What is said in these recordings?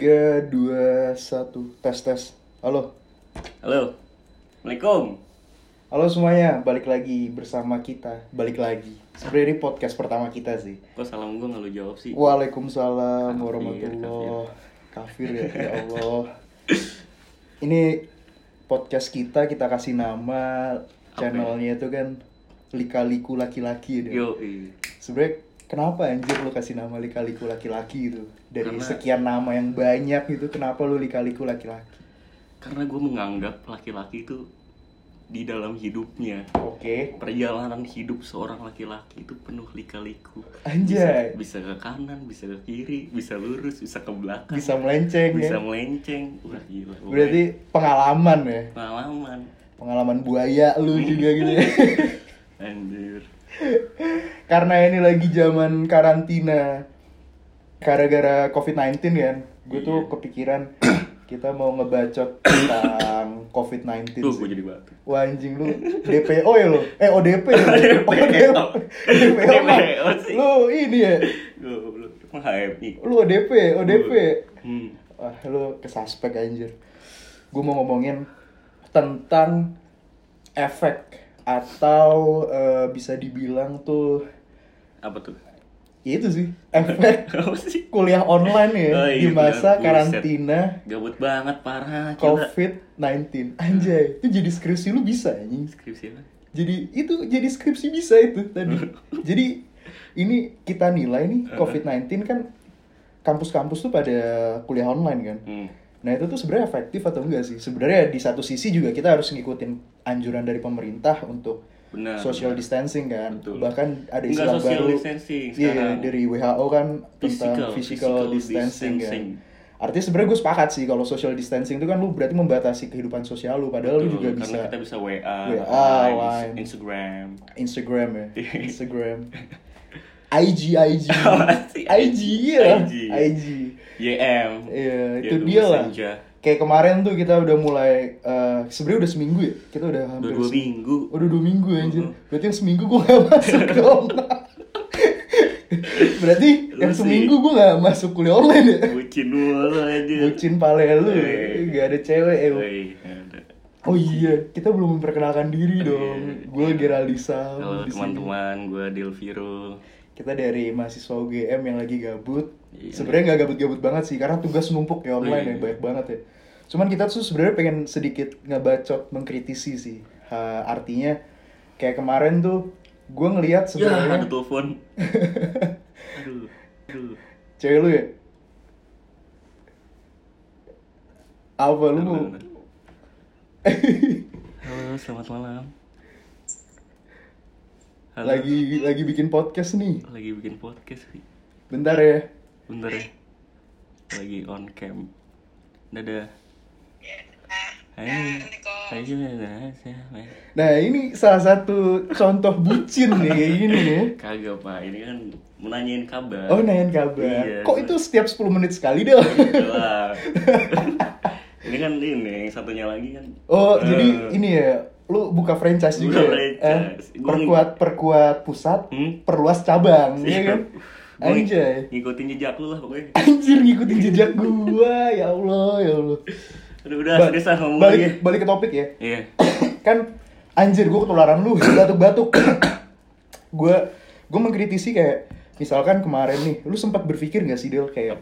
Tiga, dua, satu, tes tes. Halo, Halo. Assalamualaikum. halo semuanya. Balik lagi bersama kita. Balik lagi. Sebenarnya ini podcast pertama kita sih. Kok salam gue nggak lu jawab sih? Waalaikumsalam Kafir, warahmatullah. Kafir ya, ya Allah. Ini podcast kita kita kasih nama channelnya itu kan Lika-liku laki-laki deh. Yo, Sebenarnya kenapa anjir lu kasih nama Lika-liku laki-laki itu? Dari Karena- sekian nama yang banyak itu kenapa lu Lika-liku laki-laki? karena gue menganggap laki-laki itu di dalam hidupnya Oke. perjalanan hidup seorang laki-laki itu penuh lika-liku. Anjay. Bisa, bisa ke kanan, bisa ke kiri, bisa lurus, bisa ke belakang, Bisa melenceng bisa ya. melenceng. Wah gila. pokoknya Berarti pengalaman ya. pengalaman. Pengalaman buaya lu juga gitu ya. Anjir. Karena ini lagi zaman karantina gara-gara COVID-19 kan. Gue tuh Iya. kepikiran kita mau ngebacot tentang COVID-19 Duh, sih. gue jadi batu. Wah anjing lu DPO ya lu? Eh ODP ya? ODP. DPO mah. DPO sih. Lu ini ya? Belum HMI. Lu ODP, ODP. Hmm. Wah lu kesaspek anjir. Gue mau ngomongin tentang efek atau eh, bisa dibilang tuh Apa tuh? ya itu sih efek sih? kuliah online ya Oh, di iya, masa buset. karantina Gabut banget parah. Gila. COVID-19. Anjay, itu jadi skripsi lu bisa anjing. Skripsi apa? Jadi itu jadi skripsi bisa itu tadi. jadi ini kita nilai nih COVID-19 kan kampus-kampus tuh pada kuliah online kan. Hmm. Nah itu tuh sebenarnya efektif atau enggak sih? Sebenarnya di satu sisi juga kita harus ngikutin anjuran dari pemerintah untuk Benar. social distancing kan. Betul. Bahkan ada Enggak istilah social baru distancing Iya, sekarang. dari WHO kan tentang Physical- physical, physical distancing, distancing. kan. Artinya sebenarnya gue sepakat sih kalau social distancing itu kan lu berarti membatasi kehidupan sosial lu padahal lu Betul, juga karena bisa kita bisa WA, WA, Line, Line. Instagram. Instagram ya. Instagram. IG IG? IG iya IG. IG YM. Iya, itu dia lah. Kayak kemarin tuh kita udah mulai eh sebenarnya udah seminggu ya. Kita udah hampir Udah dua minggu. Udah dua minggu anjir. Mhm. Berarti yang seminggu gue gak masuk dong. Berarti Lu yang sih. seminggu gue gak masuk kuliah online ya. Bucin mulu aja. Bucin pale lu. Eh. Gak ada cewek eh. Ada. Oh iya, kita belum memperkenalkan diri dong. Iya. Gue Geraldisa. Halo teman-teman, gue Dilviro. Kita dari mahasiswa UGM yang lagi gabut. Iya. Sebenarnya nggak gabut-gabut banget sih, karena tugas numpuk ya online Iya. ya, banyak banget ya. Cuman kita tuh sebenarnya pengen sedikit ngebacot, mengkritisi sih. Ha, artinya kayak kemarin tuh gue ngelihat Ya, sebenarnya ada telepon. aduh, aduh. cewek lu ya. Apa lu? Bener. Halo, selamat malam. Halo. lagi lagi bikin podcast nih. lagi bikin podcast sih. Bentar ya. Bentar ya. Lagi on cam. Dadah. Hai. Hai. Nah ini salah satu contoh bucin nih kayak gini nih. Kagak pak, ini kan menanyain kabar. Oh nanyain kabar. Iya. Kok itu setiap 10 menit sekali deh? Gitu lah. ini kan ini, yang satunya lagi kan. Oh, Eh, jadi ini ya, lu buka franchise juga Buka ya? franchise. Eh, perkuat perkuat pusat, Hmm? perluas cabang, ya kan? Anjay. Ngikutin jejak lu lah pokoknya. Anjir ngikutin jejak gua, ya Allah, ya Allah. Udah udah Ba- ngomong balik, lagi. balik ke topik ya. Iya. kan anjir gua ketularan lu batuk-batuk. gua gua mengkritisi kayak misalkan kemarin nih, lu sempat berpikir gak sih Del kayak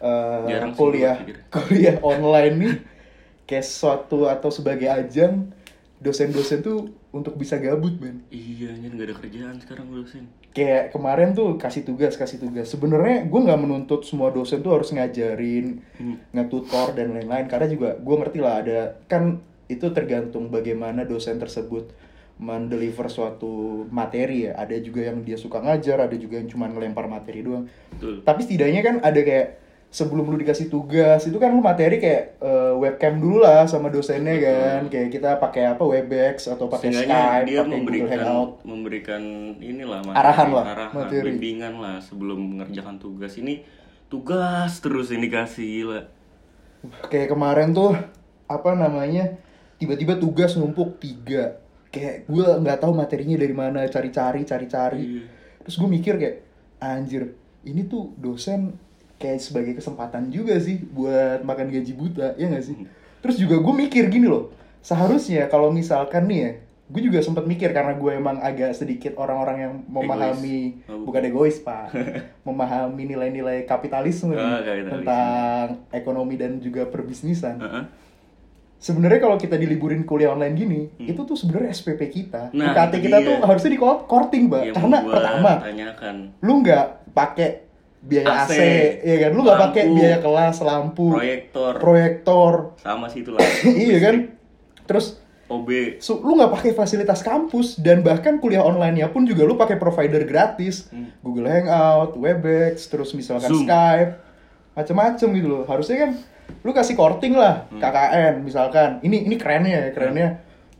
Jarang sih kuliah kuliah online nih kayak suatu atau sebagai ajang dosen-dosen tuh untuk bisa gabut men Iya, anjir nggak ada kerjaan sekarang dosen. kayak kemarin tuh kasih tugas kasih tugas sebenarnya gue nggak menuntut semua dosen tuh harus ngajarin Hmm. ngetutor dan lain-lain karena juga gue ngerti lah ada kan itu tergantung bagaimana dosen tersebut mendeliver suatu materi ya ada juga yang dia suka ngajar ada juga yang cuma ngelempar materi doang Betul. tapi setidaknya kan ada kayak sebelum lu dikasih tugas itu kan lu materi kayak eh, webcam dulu lah sama dosennya Betul. kan kayak kita pakai apa webex atau pakai skype dia pakai google memberikan hangout memberikan inilah Arahan lah, arahan, materi. bimbingan lah sebelum mengerjakan tugas ini tugas terus ini kasih gila. kayak kemarin tuh apa namanya tiba-tiba tugas numpuk tiga kayak gue nggak tahu materinya dari mana cari-cari cari-cari Iya. terus gue mikir kayak anjir ini tuh dosen kayak sebagai kesempatan juga sih buat makan gaji buta ya nggak sih terus juga gue mikir gini loh seharusnya kalau misalkan nih ya gue juga sempat mikir karena gue emang agak sedikit orang-orang yang memahami Oh, bukan egois pak memahami nilai-nilai kapitalisme nih, Ah, kapitalisme. tentang ekonomi dan juga perbisnisan Heeh. sebenarnya kalau kita diliburin kuliah online gini itu tuh sebenarnya SPP kita Hmm. Nah, UKT kita dia. tuh harusnya di korting mbak Yang karena pertama tanyakan lu nggak pakai biaya AC, AC, ya kan? Lu nggak pakai biaya kelas lampu proyektor. proyektor. Sama sih itu lah. Iya kan? Terus OB su- lu nggak pakai fasilitas kampus dan bahkan kuliah online-nya pun juga lu pakai provider gratis. Hmm. Google Hangout, Webex, terus misalkan Zoom. Skype, macem-macem gitu loh. Harusnya kan lu kasih korting lah Hmm. KKN misalkan. Ini ini kerennya ya, kerennya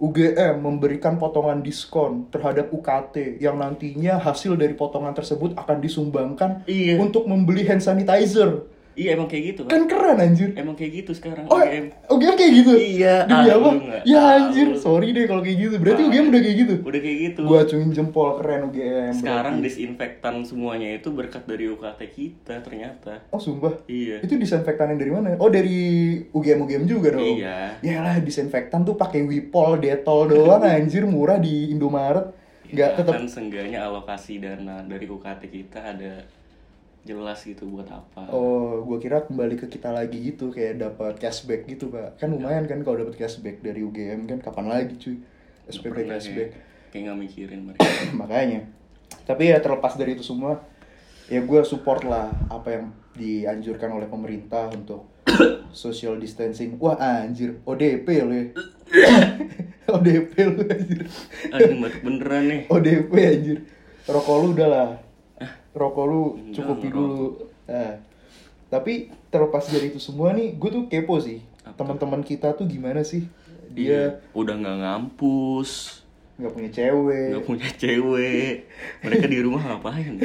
UGM memberikan potongan diskon terhadap UKT yang nantinya hasil dari potongan tersebut akan disumbangkan Iya. untuk membeli hand sanitizer. Iya emang kayak gitu. Kan keren anjir. emang kayak gitu sekarang Oh, UGM UGM kayak gitu? Iya, Demi ah, apa? Ya tahu. anjir, sorry deh kalau kayak gitu. Berarti UGM udah kayak gitu? udah kayak gitu Gua acungin jempol keren UGM. sekarang berarti. disinfektan semuanya itu berkat dari UKT kita ternyata Oh sumpah? iya Itu disinfektan yang dari mana? Oh dari UGM UGM juga dong. Iya. Yalah disinfektan tuh pakai Wipol, Detol doang anjir murah di Indomaret. Enggak tetap kan seenggaknya alokasi dana dari UKT kita ada jelas gitu buat apa Oh, gua kira kembali ke kita lagi gitu kayak dapat cashback gitu, Pak. Kan lumayan kan kalau dapat cashback dari UGM kan kapan lagi cuy? SPP pernah cashback. ya. kayak nggak mikirin mereka Makanya. Tapi ya terlepas dari itu semua, ya gue support lah apa yang dianjurkan oleh pemerintah untuk social distancing. Wah anjir, ODP lo ya. ODP lo anjir. Batuk beneran nih ODP anjir. Rokok lu udah lah. Rokok lu Enggak, cukupi dulu. Nah, tapi terlepas dari itu semua nih, gue tuh kepo sih. Teman-teman kita tuh gimana sih? dia Dia udah nggak ngampus nggak punya cewek. nggak punya cewek mereka di rumah ngapain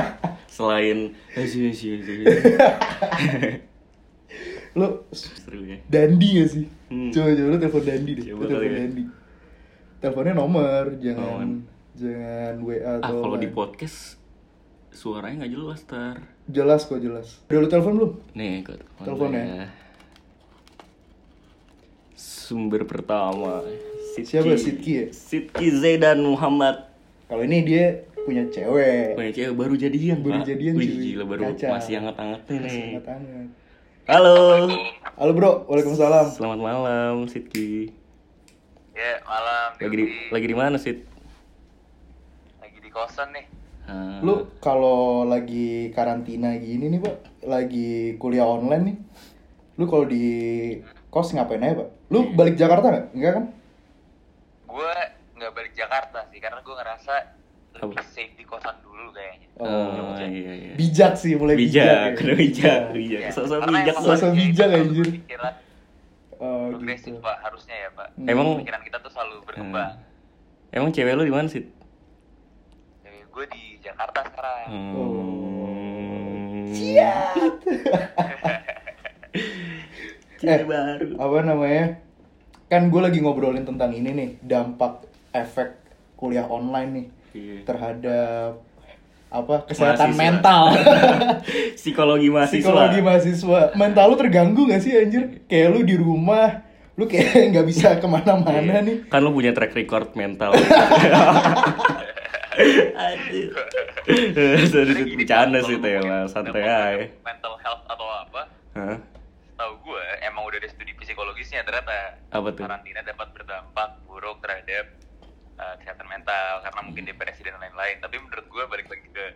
selain eh sih sih sih Lo seru ya Dandi ya sih? Hmm. Coba coba lu telepon Dandi deh. Coba telepon ya. Dandi. Teleponnya nomor, jangan Nomor. jangan WA ah atau kalau di podcast suaranya nggak jelas tar Jelas kok jelas. Udah lu telepon belum? nih gue Telepon ya. sumber pertama Siapa, Sidki ya? Sidki Zaidan Muhammad Kalau ini dia punya cewek. punya cewek baru jadian Baru Pak. jadian, Wih, cuy. gila baru Kacau. masih hangat-hangatnya nih Hangat-hangat. halo Halo bro, waalaikumsalam. selamat malam Sidki Ya, malam. lagi di lagi di mana Sid Lagi di kosan nih. Ah, Lu kalau lagi karantina gini nih pak, lagi kuliah online nih, lu kalau di kos ngapain aja pak? Lu Iya. balik Jakarta nggak? Enggak kan? Gue nggak balik Jakarta sih, karena gue ngerasa lebih Apa? safe di kosan dulu kayaknya. oh, iya iya Bijak sih, mulai bijak. bijak ya. bijak Iya. bijak Ya, sosok karena bijak. Sosok manusia bijak, itu selalu anjir. berpikiran Oh, progresif gitu. pak, harusnya ya pak. Hmm. Emang Pikiran kita tuh selalu berkembang. emang cewek lu di mana Jadi gue di Jakarta sekarang. Hmm. Siap. Cewek Eh, baru. apa namanya? Kan gue lagi ngobrolin tentang ini nih, dampak efek kuliah online nih Iya. terhadap apa kesehatan Mahasiswa. mental Psikologi mahasiswa. psikologi mahasiswa mental lu terganggu gak sih anjir kayak lu di rumah lu kayak nggak bisa ke mana-mana Iya. nih Kan lu punya track record mental. Sebenarnya gini, bercanda sih lah, santai aja. Mental health atau apa? Hah? Tahu gue emang udah ada studi psikologisnya ternyata. Apa tuh? Karantina dapat berdampak buruk terhadap uh, kesehatan mental karena mungkin depresi dan lain-lain. Tapi menurut gue balik lagi ke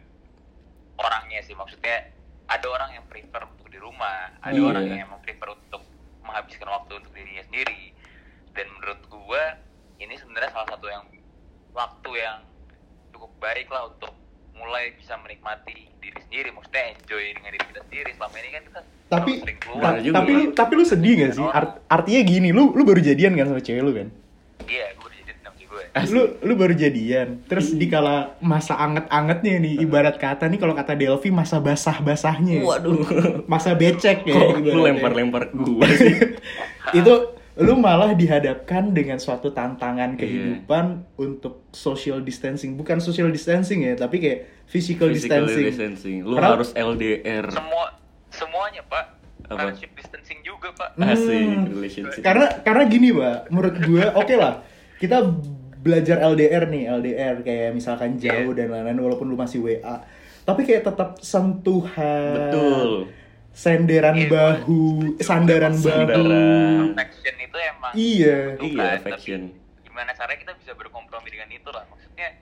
orangnya sih maksudnya ada orang yang prefer untuk di rumah, ada Iya. orang yang emang prefer untuk menghabiskan waktu untuk dirinya sendiri. Dan menurut gue ini sebenarnya salah satu yang waktu yang cukup baik lah untuk mulai bisa menikmati diri sendiri, maksudnya enjoy dengan diri kita sendiri. Selama ini kan kita tapi sering keluar. ta- juga. tapi lu tapi lu sedih gak sih Art- artinya gini lu lu baru jadian kan sama cewek lu kan Iya, gue udah jadi sama gue. lu lu baru jadian terus di kala masa anget-angetnya nih ibarat kata nih kalau kata Delvi masa basah-basahnya Waduh. masa becek ya Kok lu lempar-lempar gua sih? itu lu malah dihadapkan dengan suatu tantangan Iya. kehidupan untuk social distancing bukan social distancing ya tapi kayak physical, Physical distancing, distancing. Lu Padahal- harus LDR. semua semuanya pak Apa? distancing juga pak Asik Hmm. relationship. karena karena gini pak menurut gue oke lah kita belajar LDR nih LDR kayak misalkan jauh dan lain-lain walaupun lu masih WA tapi kayak tetap sentuhan Betul. Senderan Iya, bahu sandaran bahu. Sandaran. affection itu emang iya. Iya, affection. gimana caranya kita bisa berkompromi dengan itu lah? Maksudnya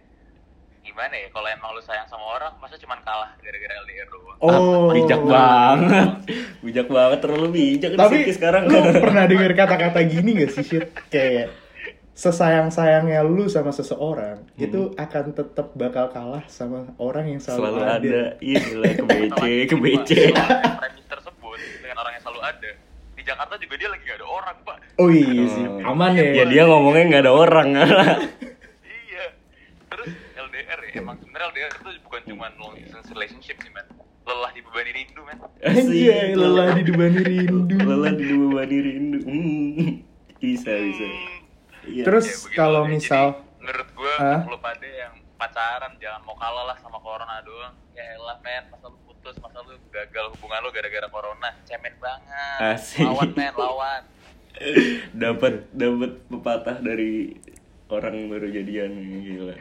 gimana ya? Kalau emang lu sayang sama orang masa cuman kalah gara-gara LDR doang oh. Bijak banget. Bijak banget terlalu bijak. Tapi sekarang. lu pernah dengar kata-kata gini gak sih shit? Kayak sesayang-sayangnya lu sama seseorang Hmm. itu akan tetap bakal kalah sama orang yang selalu, selalu ada. ada. Iya, gila ke BC, ke BC. Soal premis tersebut dengan orang yang selalu ada di Jakarta juga dia lagi gak ada orang pak Oh iya sih, aman ya. Ya dia ngomongnya nggak ada orang. iya terus LDR ya emang sebenarnya LDR itu bukan cuma long distance relationship sih man lelah dibebani rindu man Anjay, lelah didebani rindu. Lelah didebani rindu. Hmm. Bisa, bisa. Iya. Terus Ya, kalau deh. misal Jadi, menurut gue Hah? lu pada yang pacaran jangan mau kalah lah sama corona doang ya elah men masa lu putus masa lu gagal hubungan lu gara-gara corona cemen banget Asik. lawan men lawan dapat dapat pepatah dari orang yang baru jadian gila.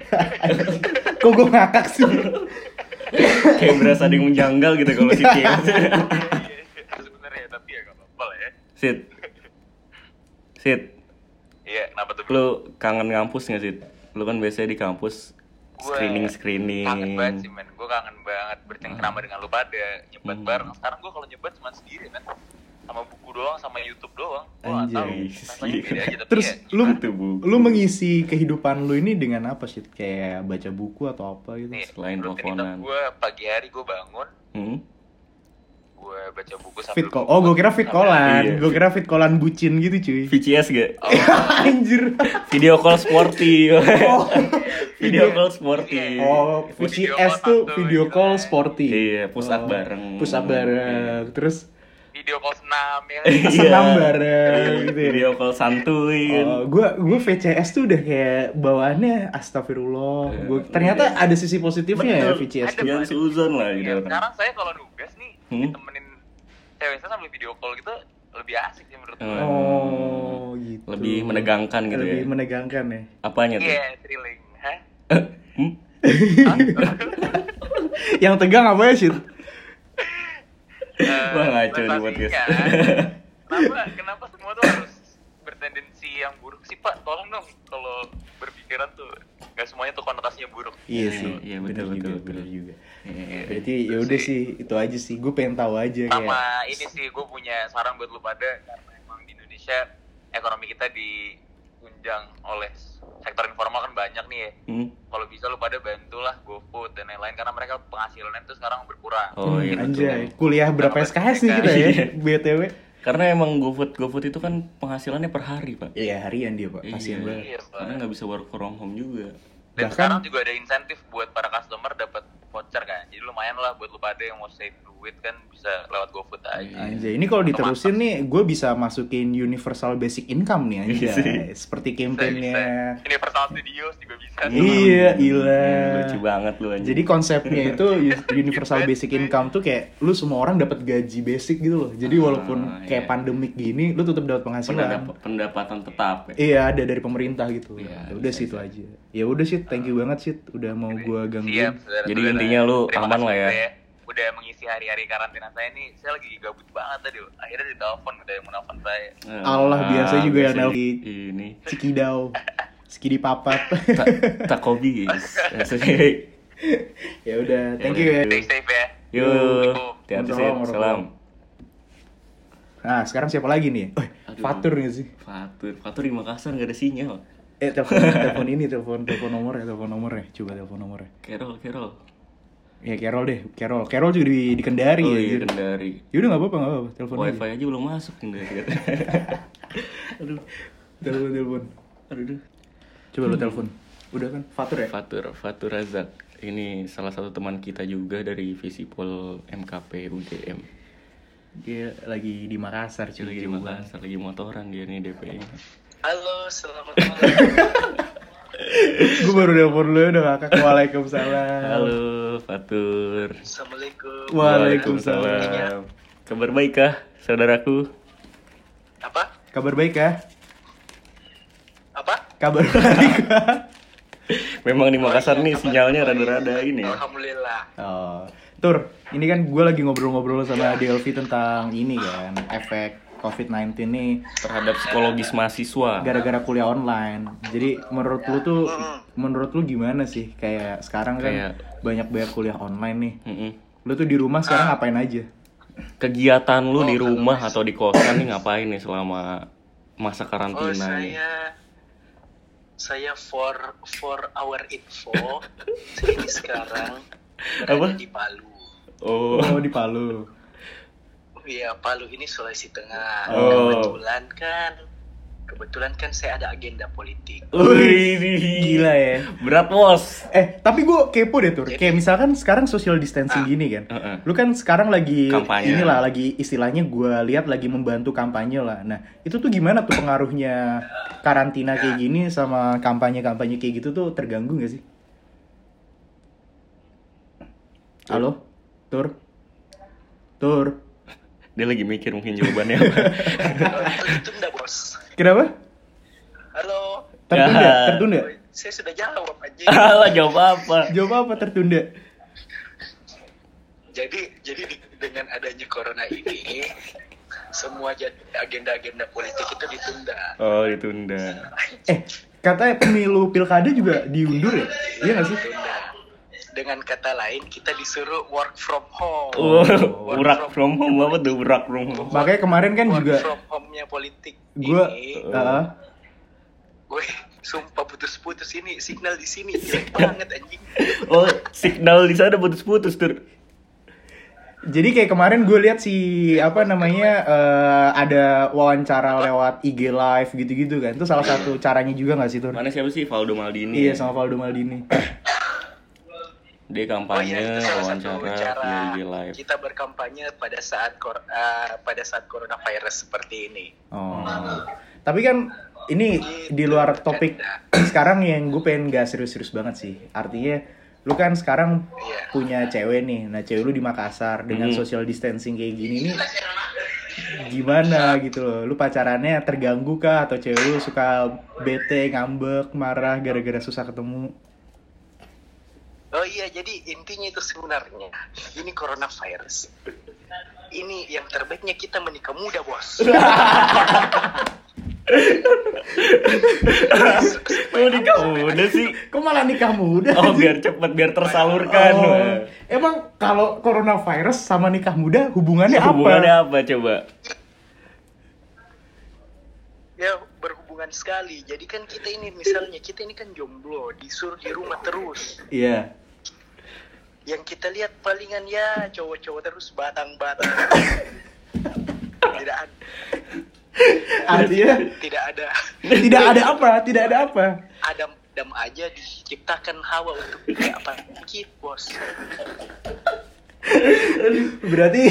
kok gue ngakak sih? Kayak berasa ada yang menjanggal gitu kalau si Tia. Iya, iya, sebenarnya tapi ya gak apa-apa lah ya Sid. Sid, iya kenapa tuh lu kangen ngampus gak Sid? Lu kan biasanya di kampus Gua screening screening. kangen banget sih men gue kangen banget bercengkrama dengan lu pada nyebat Hmm. bareng sekarang gue kalau nyebat cuma sendiri men sama buku doang sama YouTube doang tahu Anjay. rasanya beda aja tapi Terus ya, lu Bu? lu mengisi kehidupan lu ini dengan apa sih? Kayak baca buku atau apa gitu? nih, Selain teleponan. gue pagi hari gue bangun Hmm? Gue baca buku sambil Fit call. Oh, gue kira fit callan. Iya, Gue kira fit callan bucin gitu, cuy. VCS gak? Oh, Anjir. Video call sporty. Oh. Video call sporty. Oh, VCS tuh video gitu call kan. sporty. Iya, push up Oh, bareng. Push up bareng. Terus video call senam ya Iya. senam bareng gitu ya. Video call santuy. Oh, gua gua VCS tuh udah kayak bawaannya astagfirullah. Eh, Gua ternyata iya. ada sisi positifnya ya Betul. VCS. Ada, tuh. Jangan lah gitu. Iya, orang. sekarang saya kalau Hmm. ditemenin cewek saya sambil video call gitu lebih asik sih menurut gue. Oh, gitu. Lebih menegangkan gitu Lebih ya. menegangkan ya. Apanya tuh? iya thrilling hah Hmm? Hah? Yang tegang apa ya, Shit? Eh, Wah, ngaco nih buat guys. prestasinya. kenapa kenapa semua tuh harus bertendensi yang buruk sih pak tolong dong kalau berpikiran tuh nggak semuanya tuh konotasinya buruk Iya Iya, sih. iya, betul, juga, betul, bener betul. juga. Iya. Berarti ya udah sih, itu aja sih. Gue pengen tahu aja sama kayak. ini sih gue punya saran buat lu pada karena emang di Indonesia ekonomi kita ditunjang oleh sektor informal kan banyak nih ya Hmm? kalau bisa lu pada bantulah GoFood dan lain-lain karena mereka penghasilannya tuh sekarang berkurang Oh iya. Anjay, kuliah berapa SKS nih kita ya? Iya. BTW. Karena emang GoFood GoFood itu kan penghasilannya per hari, Pak. Iya, harian dia, Pak. Kasian Iya. banget. Iya, Pak. Karena nggak bisa work from home juga. dan Bahkan- sekarang juga ada insentif buat para customer dapat voucher kan jadi lumayan lah buat lu pada yang mau save duit kan bisa lewat GoFood aja Anjay, ini kalau diterusin nih, gue bisa masukin universal basic income nih Iya anjay. sih. Seperti campaignnya. Universal Studios juga bisa Iya, gila. Lucu banget lu anjing. Jadi konsepnya itu universal basic income tuh kayak lu semua orang dapat gaji basic gitu loh. Jadi walaupun Ah, kayak iya. pandemik gini, lu tetap dapat penghasilan. Pendap- pendapatan tetap ya. Iya, ada dari pemerintah gitu. Iya, Ya udah bisa, sih itu aja. Ya udah sih, thank you banget sih udah mau gua Siap, gangguin. Jadi intinya lu Terima aman lah ya. Udah, udah mengisi hari-hari karantina saya nih. Saya lagi gabut banget tadi. Akhirnya ditelepon udah yang menelpon saya. Allah, biasa juga yang nelpon. Ini Cikidau. Skidi papat. tak takobi guys. Ya udah, thank you ya. Stay safe ya. Yuk, Assalamualaikum. hati-hati. Salam. Nah, sekarang siapa lagi nih? Oh. Fatur nih sih. Fatur, Fatur di Makassar gak ada sinyal. Eh, telepon, telepon ini, telepon, telepon nomor ya, telepon nomornya. Coba telepon nomornya. Carol, Carol. Ya Carol deh, Carol. Carol juga di, di Kendari Oh ya. iya. Kendari. Yaudah nggak apa-apa, nggak apa-apa. Telepon aja. Wifi aja belum masuk Kendari. Aduh, Telepon, telepon. aduh. Coba lu telepon. Udah kan? Fatur ya? Fatur, Fatur Razak. Ini salah satu teman kita juga dari Visipol MKP UGM. Dia lagi di Makassar, cuy. Lagi di Makassar, lagi motoran dia nih DP nya Halo, selamat malam. Gue baru telepon lu udah ngakak. Waalaikumsalam. Halo, Fatur. Assalamualaikum. Waalaikumsalam. Kabar baik kah, saudaraku? Apa? Kabar baik ya? Apa? Kabar baik kah? Memang di Makassar Oh, iya, nih sinyalnya rada-rada ini ya. Alhamdulillah. Oh, Tur, ini kan gue lagi ngobrol-ngobrol sama Delvi tentang ini kan, efek COVID-19 nih Terhadap psikologis mahasiswa. gara-gara kuliah online. Jadi menurut lu tuh, menurut lu gimana sih? Kayak sekarang kan Kayak- banyak banyak kuliah online nih. Mm-mm. Lu tuh di rumah sekarang ngapain aja? Kegiatan lu Oh, di rumah atau di kosan nih ngapain nih selama masa Oh, karantina nih? saya saya for for our info saya ini sekarang Apa? di Palu. Oh, Oh, di Palu. Iya, Palu ini Sulawesi Tengah. Oh. Kebetulan kan kebetulan kan saya ada agenda politik. Wih, Gila ya. Berat bos. Eh, tapi gue kepo deh Tur. Jadi- Kayak misalkan sekarang social distancing Ah. gini kan. Heeh. Lu kan sekarang lagi Kampanye. inilah lagi istilahnya gue lihat lagi membantu kampanye lah. Nah, itu tuh gimana tuh pengaruhnya karantina kayak gini sama kampanye-kampanye kayak gitu tuh terganggu gak sih? Halo? Tur? Tur? Dia lagi mikir mungkin jawabannya apa. Ditunda, Bos. Kenapa? Halo. Tertunda? Ya. Tertunda? Saya sudah jawab aja. Alah jawab apa? Jawab apa tertunda? jadi jadi di- dengan adanya corona ini semua agenda-agenda politik itu ditunda. Oh, ditunda. Eh, katanya pemilu pilkada juga diundur ya? Iya gak sih? Ditunda. Dengan kata lain kita disuruh work from home. Oh, Work urak from home apa tuh urak from home? Makanya kemarin kan work juga from home-nya politik gue ini, uh, gue sumpah putus-putus ini signal di sini jelek banget anjing. Oh, signal di sana putus-putus tuh. jadi kayak kemarin gue lihat si apa namanya eh, ada wawancara lewat IG live gitu-gitu kan itu salah satu caranya juga nggak sih tuh Mana siapa sih Valdo Maldini? iya sama Valdo Maldini Dia Oh kampanye, iya, itu salah satu wawancara, cara live. kita berkampanye pada saat kor- eh, pada saat coronavirus seperti ini. oh. Tapi kan ini di luar topik sekarang yang gue pengen gak serius-serius banget sih. Artinya lu kan sekarang Iya. punya cewek nih. Nah cewek lu di Makassar dengan Hmm. social distancing kayak gini nih gimana gitu loh? Lu pacarannya terganggu kah? Atau cewek lu suka bete ngambek marah gara-gara susah ketemu Oh iya, jadi intinya itu sebenarnya ini coronavirus. Ini yang terbaiknya kita menikah muda, bos. Oh, nikah muda sih. kok malah nikah muda Oh, biar cepet, biar tersalurkan. Oh, emang kalau coronavirus sama nikah muda hubungannya apa Hubungannya apa coba? ya berhubungan sekali. Jadi kan kita ini misalnya kita ini kan jomblo, disuruh di rumah terus. iya Yang kita lihat palingan ya cowok-cowok terus batang-batang. tidak ada, artinya tidak ada, tidak ada apa tidak ada apa adam adam aja diciptakan hawa untuk tidak apa dikit, bos. berarti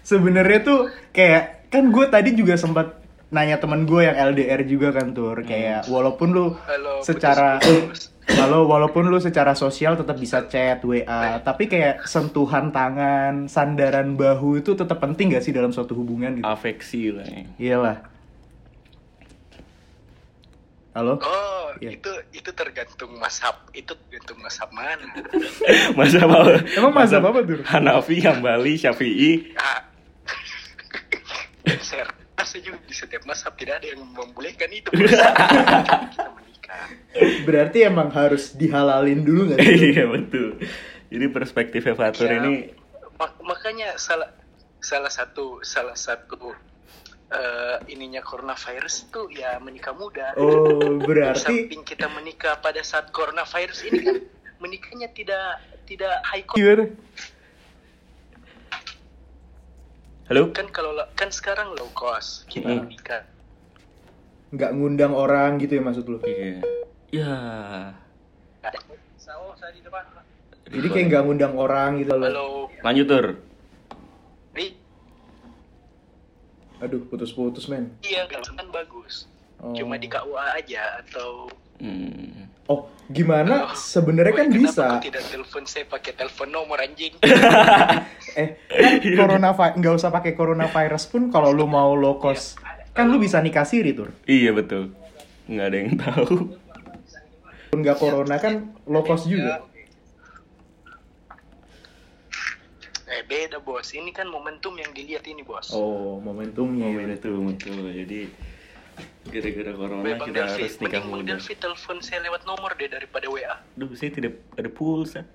sebenarnya tuh kayak kan gue tadi juga sempat nanya temen gue yang LDR juga kan tur kayak walaupun lu Halo, secara putus-putus. Kalau walaupun lu secara sosial tetap bisa chat WA tapi kayak sentuhan tangan sandaran bahu itu tetap penting gak sih dalam suatu hubungan gitu Afeksi lah ya. iyalah halo Oh, Iya. itu itu tergantung mashab. Itu tergantung mashab mana. Masa apa? Emang mazhab apa, Dur? Hanafi, Hambali, Syafi'i. Ah. Saya rasa juga di setiap mashab tidak ada yang membolehkan itu. Berarti emang harus dihalalin dulu gak sih Iya betul. Jadi perspektif Evator Ya, ini mak- makanya salah salah satu salah satu eh, ininya coronavirus itu ya menikah muda. oh berarti samping kita menikah pada saat coronavirus ini kan menikahnya tidak tidak high cost. gimana Halo? Kan kalau kan sekarang low cost kita Hmm. menikah. Nggak ngundang orang gitu ya maksud lu Iya. Ya. Sao, saya di depan. jadi kayak nggak ngundang orang gitu loh Halo. Lanjut Tur. Ri, aduh putus-putus men iya kan bagus. Oh. Cuma di KUA aja atau Hmm. Oh, gimana? Sebenarnya kan bisa. tidak telepon saya pakai telepon nomor anjing? Eh, kan corona nggak usah pakai coronavirus pun kalau lu mau low cost, kan lu bisa nikah siri tur. Iya betul. Nggak ada yang tahu. Pun nggak corona kan low cost juga. Eh beda bos, ini kan momentum yang dilihat ini bos. Oh, momentumnya Iya ya. betul betul. Jadi gara-gara corona Weh, Bang kita Delvi, harus nikah mending Bang muda. Delvi telepon saya lewat nomor deh daripada WA. Duh, saya tidak ada pulsa.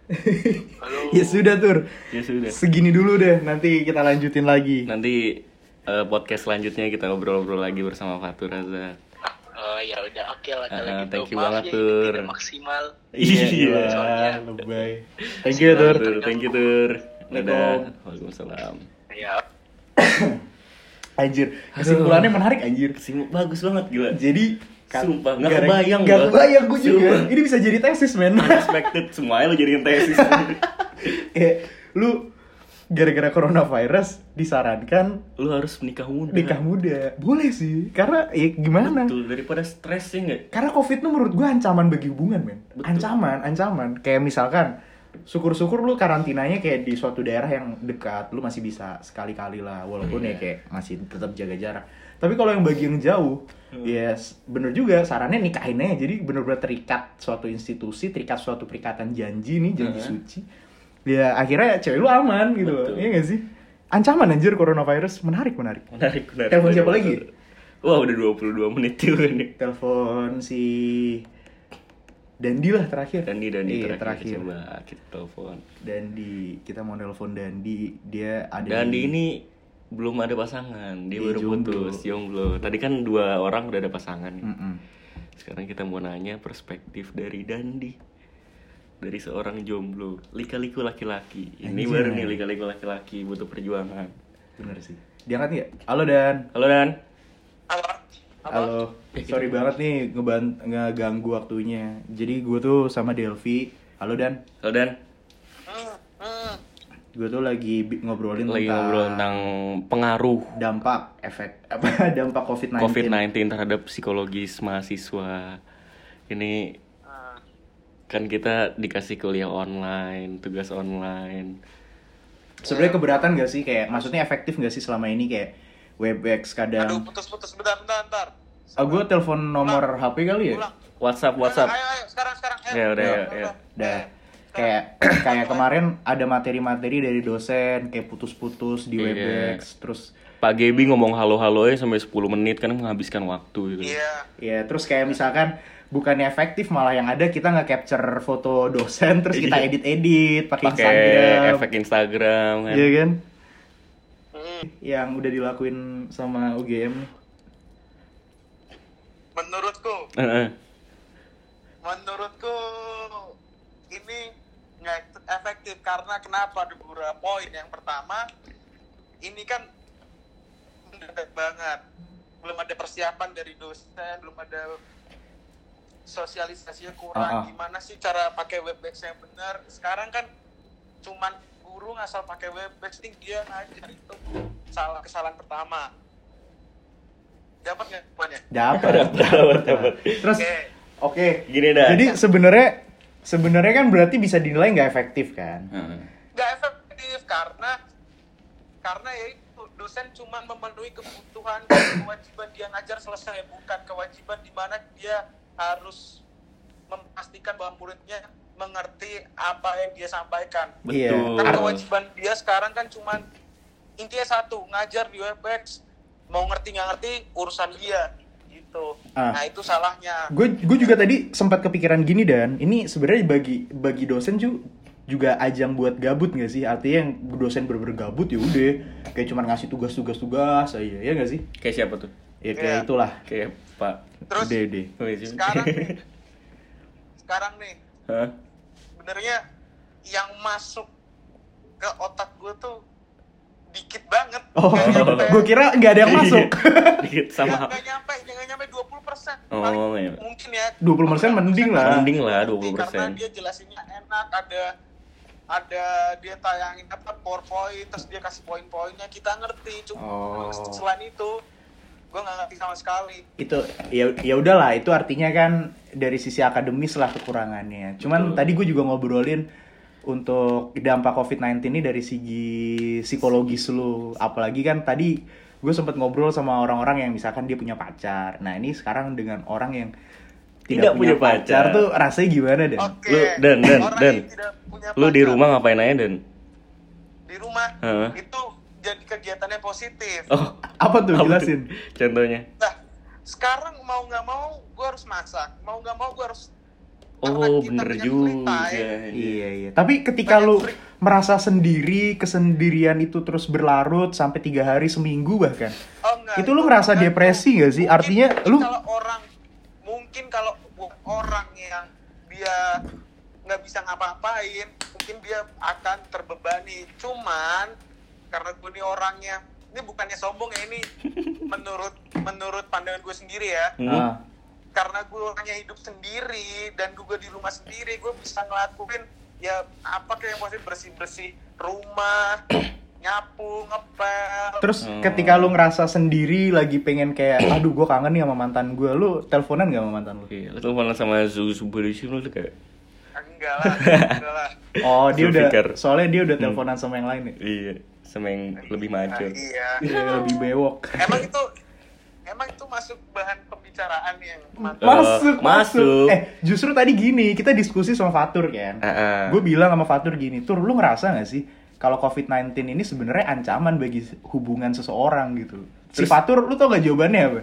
Halo. Ya sudah tur. Ya sudah. Segini dulu deh, nanti kita lanjutin lagi. Nanti eh, podcast selanjutnya kita ngobrol-ngobrol lagi bersama Fatur Raza. Oh ya udah oke lah kalau Ah, gitu. thank you Maaf banget, ya, Tur. ini tidak maksimal. Iya. Soalnya. lebay. Thank you tur. Thank you Tur. Dadah. Waalaikumsalam. Ya. Anjir, kesimpulannya menarik anjir. Kesim- bagus banget gila. Jadi Sumpah, nggak gara- kebayang nggak gua. kebayang gue juga. Ini bisa jadi tesis men. Unexpected semuanya lo jadiin tesis. Kayak lu gara-gara coronavirus disarankan lu harus menikah muda. nikah muda. Boleh sih, karena ya gimana? Betul, daripada stres sih nggak? Karena covid tuh menurut gua ancaman bagi hubungan men. Betul. Ancaman, ancaman. Kayak misalkan syukur-syukur lu karantinanya kayak di suatu daerah yang dekat, lu masih bisa sekali-kali lah, walaupun ya Iya. kayak masih tetap jaga jarak. Tapi kalau yang bagi yang jauh, Hmm. yes, bener juga sarannya nikahin aja. Jadi bener-bener terikat suatu institusi, terikat suatu perikatan janji nih, janji Hmm. suci. Ya akhirnya cewek lu aman gitu. Betul. Iya gak sih? Ancaman anjir coronavirus, menarik menarik. Menarik, menarik. Telepon siapa lagi? Wah, udah 22 menit juga nih. Telepon si Dandi lah terakhir. Dandi, Dandi iya, terakhir. terakhir. Coba kita telepon. Dandi, kita mau nelpon Dandi, dia ada Dandi di- ini belum ada pasangan, dia Dia baru jomblo. putus, jomblo. Tadi kan dua orang udah ada pasangan. nih. Mm-mm. Sekarang kita mau nanya perspektif dari Dandi. Dari seorang jomblo, lika-liku laki-laki. Ini Anjay. baru nih lika-liku laki-laki butuh perjuangan. Bener sih. Diangkat nggak? Halo Dan. Halo Dan. Halo. Halo. Eh, Sorry banget nih ngeban ngeganggu waktunya. Jadi gue tuh sama Delvi. Halo Dan. Halo Dan. Gue tuh lagi ngobrolin Lagi tentang ngobrol tentang pengaruh dampak efek apa dampak COVID-19. COVID-19 terhadap psikologis mahasiswa. Ini. Kan kita dikasih kuliah online, tugas online. Sebenarnya keberatan gak sih kayak maksudnya efektif gak sih selama ini kayak Webex Aduh kadang putus-putus bentar bentar bentar. Ah, gue telepon nomor HP kali ya? Ulang. WhatsApp, WhatsApp. Ayo ayo sekarang sekarang. ayo. Ya udah ya, Ulang, ya. ulang. Udah kayak kayak kemarin ada materi-materi dari dosen kayak putus-putus di Iya. Webex terus Pak Gebi ngomong halo-halo ya sampai 10 menit kan menghabiskan waktu gitu. Iya. ya terus kayak misalkan bukannya efektif malah yang ada kita nggak capture foto dosen terus kita Iya. edit-edit pakai Instagram efek Instagram kan. Iya kan Hmm. yang udah dilakuin sama UGM nih Menurutku, Heeh. menurutku ini nggak efektif karena kenapa ada beberapa poin. Yang pertama, ini kan mendadak banget. Belum ada persiapan dari dosen, belum ada sosialisasinya Ah, ah. kurang. Gimana sih cara pakai Webex yang benar? Sekarang kan cuman guru ngasal pakai Webex nih dia ngajar itu salah kesalahan pertama. Dapat nggak poinnya? dapat Dapat, dapat. terus Oke. oke Gini dah. jadi sebenarnya sebenarnya kan berarti bisa dinilai nggak efektif kan Heeh. nggak efektif karena karena ya itu dosen cuma memenuhi kebutuhan dan kewajiban dia ngajar selesai bukan kewajiban di mana dia harus memastikan bahwa muridnya mengerti apa yang dia sampaikan Iya. Betul. karena kewajiban dia sekarang kan cuma intinya satu ngajar di Webex mau ngerti nggak ngerti urusan dia gitu Ah. nah itu salahnya gue gue juga tadi sempat kepikiran gini dan ini sebenarnya bagi bagi dosen ju- juga ajang buat gabut nggak sih artinya yang dosen bener gabut ya udah kayak cuma ngasih tugas-tugas tugas aja ya nggak sih Kayak siapa tuh? Ya kayak Iya. itulah Kayak Pak. terus iya. sekarang nih sekarang nih Hah? sebenarnya yang masuk ke otak gue tuh dikit banget oh nyampe. gue kira nggak ada yang masuk Dikit sama. nggak nyampe nggak nyampe 20 persen Oh, iya. mungkin ya 20% mending lah. Mending lah, Ngerti, 20%. karena dia jelasinnya enak ada ada dia tayangin apa powerpoint terus dia kasih poin-poinnya kita ngerti cuma Oh. selain itu gue nggak ngerti sama sekali itu ya ya udahlah itu artinya kan dari sisi akademis lah kekurangannya cuman Betul. tadi gue juga ngobrolin untuk dampak COVID-19 ini dari segi psikologis lu apalagi kan tadi gue sempet ngobrol sama orang-orang yang misalkan dia punya pacar nah ini sekarang dengan orang yang Tidak punya pacar. tuh rasanya gimana deh oke Lu, Dan, Dan, Dan. tidak punya Lu di pacar rumah ngapain aja dan? di rumah Heeh. itu jadi kegiatannya positif Oh, apa tuh jelasin Contohnya? nah sekarang mau nggak mau gue harus masak mau nggak mau gue harus Oh, bener juga. free time. Iya iya. Tapi ketika Banyak lu freak. merasa sendiri, kesendirian itu terus berlarut sampai tiga hari seminggu bahkan, Oh, enggak, Itu lu ngerasa enggak. depresi nggak sih? Mungkin- Artinya mungkin lu- kalau orang mungkin kalau orang yang dia nggak bisa ngapa-ngapain, mungkin dia akan terbebani. Cuman karena gue nih orangnya ini bukannya sombong ya ini menurut menurut pandangan gue sendiri ya. Hmm? Ah, Karena gue orangnya hidup sendiri dan gue di rumah sendiri, gue bisa ngelakuin ya apa kayak maksudnya bersih-bersih rumah, nyapu, ngepel. terus Hmm. ketika lu ngerasa sendiri lagi pengen kayak, aduh gue kangen nih sama mantan gue, lu teleponan gak sama mantan lu? Iya, lu teleponan sama Zuzu Subulisi lu kayak enggak lah, enggak lah. Oh dia udah, Zulfikar. soalnya dia udah Hmm. teleponan sama yang lain ya? Iya, sama yang lebih maju. Nah, iya. Iya, lebih bewok. Emang itu emang itu masuk bahan pembicaraan yang mantap. Masuk, masuk. masuk. Eh, justru tadi gini, kita diskusi sama Fatur kan. Ah, ah. Gue bilang sama Fatur gini, Tur, lu ngerasa gak sih kalau COVID-19 ini sebenarnya ancaman bagi hubungan seseorang gitu. Si Fatur, lu tau gak jawabannya apa?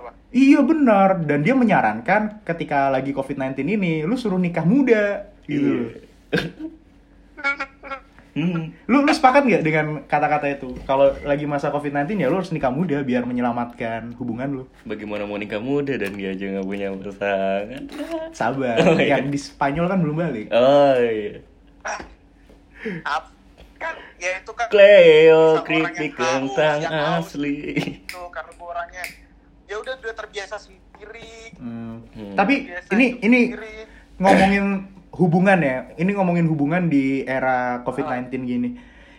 Apa? Iya benar, dan dia menyarankan ketika lagi COVID-19 ini, lu suruh nikah muda gitu. Iya. Hmm. Lu lu sepakat nggak dengan kata-kata itu? Kalau lagi masa COVID-19 ya lu harus nikah muda biar menyelamatkan hubungan lu. Bagaimana mau nikah muda dan dia aja nggak punya pasangan? Sabar, Oh, iya. yang di Spanyol kan belum balik. Oh iya. Kan ya itu kan Cleo kentang yang haus. asli. itu karena gue orangnya ya udah udah terbiasa sendiri. Hmm. Hmm. Tapi Biasa ini ini sendiri. ngomongin hubungan ya. Ini ngomongin hubungan di era COVID-19 gini.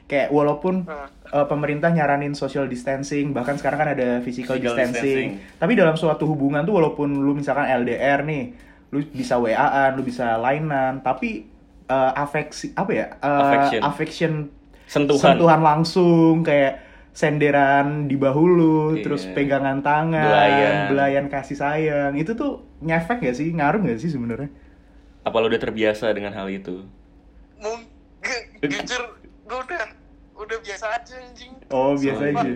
Kayak walaupun Ah. eh, pemerintah nyaranin social distancing, bahkan sekarang kan ada physical, Physical distancing. distancing. Tapi dalam suatu hubungan tuh walaupun lu misalkan LDR nih, lu bisa WA-an, lu bisa lainan, tapi eh, afeksi apa ya? Eh, Affection. affection Sentuhan. sentuhan langsung kayak senderan di bahu lu, Iya. terus pegangan tangan, Belayan. belayan kasih sayang. Itu tuh ngefek gak sih? Ngaruh gak sih sebenarnya? Apa lo udah terbiasa dengan hal itu? Mungkin jujur gue udah udah biasa aja anjing. Oh, biasa Sumpah. aja.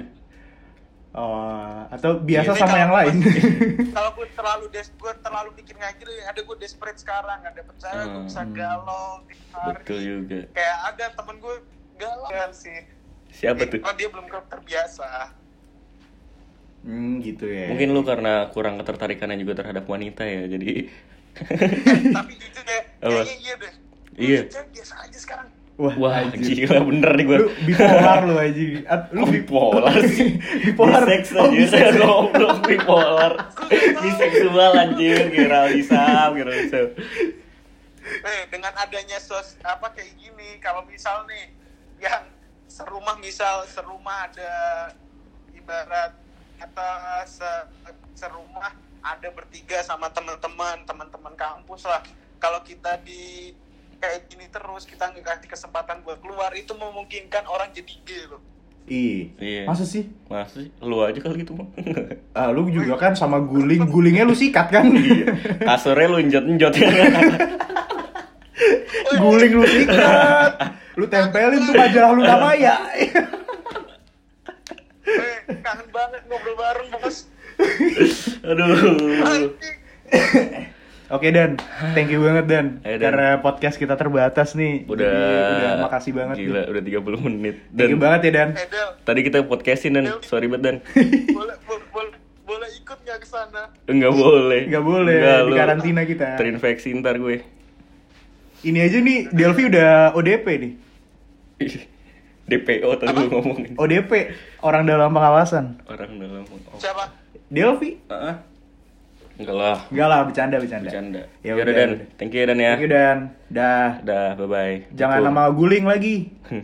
Oh, atau biasa Ini sama kalau yang lain. kalau gue terlalu des gue terlalu mikir kayak gitu ada gue desperate sekarang ada percaya gue bisa Hmm. galau Betul juga. kayak ada temen gue galau kan sih Siapa Eh, tuh? oh, dia belum terbiasa hmm, gitu ya. Mungkin lu karena kurang ketertarikannya juga terhadap wanita ya, jadi tapi jujur kayak Apa? kayaknya iya deh Iya. Biasa aja sekarang Wah, wah anjir. gila bener nih gue. Lu bipolar lu aja. At- Lu bipolar sih? bipolar. Biseks Oh, aja biseks. saya goblok bipolar. Biseksual anjir, kira bisa, kira bisa. eh dengan adanya sos apa kayak gini kalau misal nih yang serumah misal serumah ada ibarat kata se- serumah ada bertiga sama teman-teman teman-teman kampus lah kalau kita di kayak gini terus kita nggak kasih kesempatan buat keluar itu memungkinkan orang jadi gay loh Ih, Iya. masa sih? Masa sih? Lu aja kali gitu mah. Ah, lu juga kan sama guling, gulingnya lu sikat kan? Iya. Kasurnya lu njot-njot ya. guling lu sikat. Lu tempelin tuh majalah lu namanya. eh kangen banget ngobrol bareng bos Aduh. Oke Dan, thank you banget Dan. Ayo, Dan. Karena podcast kita terbatas nih. Udah Jadi, udah makasih banget. Gila, nih. udah 30 menit. Thank you Dan banget ya Dan. eh Del tadi kita podcastin dan sorry banget dan boleh boleh boleh, boleh ikut nggak ke sana enggak boleh. Nggak boleh, Nggak, di karantina kita. Terinfeksi ntar gue. Ini aja nih, Delvi udah ODP nih. DPO tadi lu ngomongin. ODP, orang dalam pengawasan. Orang dalam oh. siapa Delvi? Ah, Enggak lah, Enggak lah, bercanda, bercanda. bercanda. Ya Ya udah, Dan, thank you Dan ya. Thank you Dan. Dah. Dah, bye bye. Jangan nama guling lagi.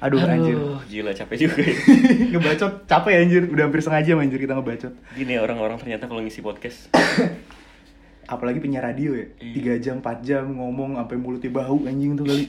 Aduh, anjir. gila capek juga ya. ngebacot capek ya anjir. Udah hampir setengah jam anjir kita ngebacot. Gini orang-orang ternyata kalau ngisi podcast Apalagi penyiar radio ya. Iya. 3 jam, 4 jam ngomong sampai mulutnya bau anjing tuh kali.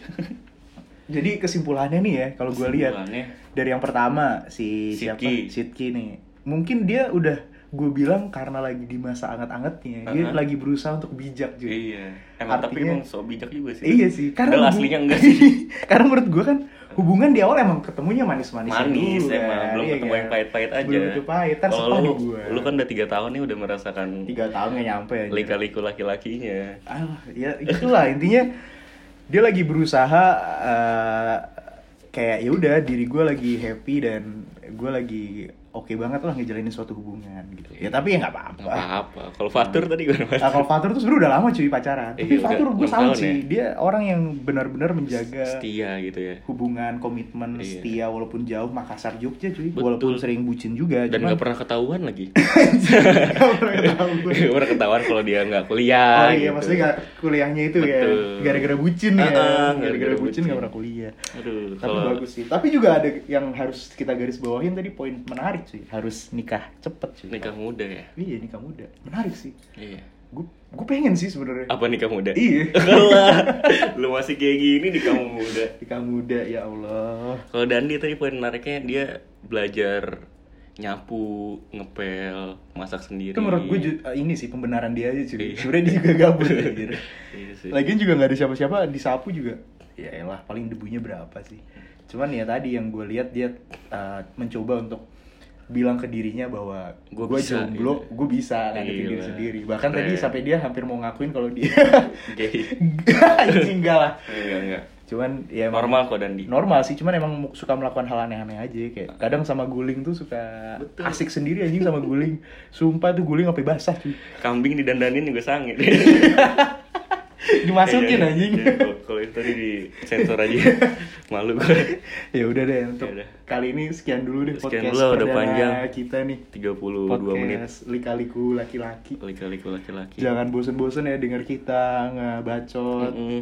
Jadi kesimpulannya nih ya, kalau gue lihat Kesimpulannya. dari yang pertama si siapa Sidki. Sidki nih, mungkin dia udah gue bilang karena lagi di masa anget-angetnya, dia Uh-huh. lagi berusaha untuk bijak juga. Iya Emang tapi Artinya- emang so bijak juga sih Iya sih, karena Padahal aslinya enggak sih karena menurut gue kan hubungan di awal emang ketemunya manis-manis Manis dulu, emang, kan. belum Iya ketemu kan? yang pahit-pahit aja Belum pahit, Kalau sepah lu, gue. lu kan udah tiga tahun nih udah merasakan tiga tahun gak nyampe aja. Lika-liku laki-lakinya Ah, ya itulah intinya dia lagi berusaha eh, kayak ya udah diri gue lagi happy dan gue lagi oke banget lah ngejalanin suatu hubungan gitu. Ya tapi ya nggak apa-apa. Gak apa-apa Kalau Fatur tadi gimana? Nah, kalau Fatur tuh sebenarnya udah lama cuy pacaran. Tapi Iya, Fatur gue salut tahun sih. ya. Dia orang yang benar-benar menjaga Setia gitu ya hubungan, komitmen, Iya. setia walaupun jauh Makassar Jogja cuy. Betul. Walaupun sering bucin juga. Dan cuman- gak pernah ketahuan lagi Nggak pernah ketahuan. Gak pernah ketahuan kalau dia gak kuliah Oh iya, gitu. maksudnya gak kuliahnya itu ya Betul. gara-gara bucin ya. Gara-gara bucin bucin. gak pernah kuliah. Aduh Tapi kalau bagus sih. Tapi juga ada yang harus kita garis bawahin tadi poin menarik sih. Harus nikah cepet sih. nikah muda ya Iya nikah muda. Menarik sih. Iya Gue gue pengen sih sebenarnya. Apa nikah muda? Iya. Lah, lu masih kayak gini nikah muda Nikah muda ya Allah. Kalau Dandi tadi poin menariknya dia belajar nyapu, ngepel, masak sendiri. Itu menurut gue eh, ini sih pembenaran dia aja cuy. Iya. Sebenarnya dia juga gabut anjir. Iya sih. Lagian juga nggak ada siapa-siapa disapu juga. Ya elah paling debunya berapa sih. Cuman ya tadi yang gue lihat dia uh, mencoba untuk bilang ke dirinya bahwa Gua gue bisa, jomblo, gitu. gue bisa ngadepin diri Gila. sendiri. Bahkan tadi Keren. sampai dia hampir mau ngakuin kalau dia Gay. enggak lah. Enggak, enggak. Cuman ya emang- Normal kok Dandi. Normal sih, cuman emang suka melakukan hal aneh-aneh aja kayak kadang sama guling tuh suka Betul. asik sendiri anjing sama guling. Sumpah tuh guling sampai basah cuy. Kambing didandanin juga sange. Dimasukin Iya, iya. anjing. Iya, kalau- Kalau itu tadi di sensor aja. Malu gue. ya udah deh untuk Ya udah. kali ini sekian dulu deh Sekian podcast dulu, udah panjang. kita nih 32 podcast menit. lika-liku laki-laki Lika-liku laki-laki. jangan bosen-bosen ya denger kita ngebacot Mm-mm.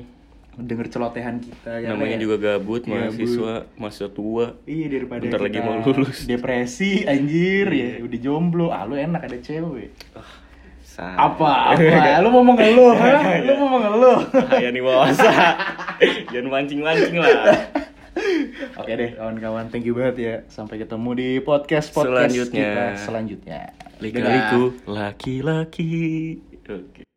denger celotehan kita ya Namanya juga gabut, Gabut. mahasiswa, mahasiswa tua. iya daripada Bentar lagi mau lulus. depresi anjir Iya. ya udah jomblo ah lu enak ada cewek Sa- apa apa lu mau mengeluh lu mau mengeluh Bahaya nih bos. Jangan mancing-mancing lah. Oke deh kawan-kawan, thank you banget ya. Sampai ketemu di podcast podcast Selanjutnya. kita selanjutnya. Dadah. Lika-liku laki-laki. Oke.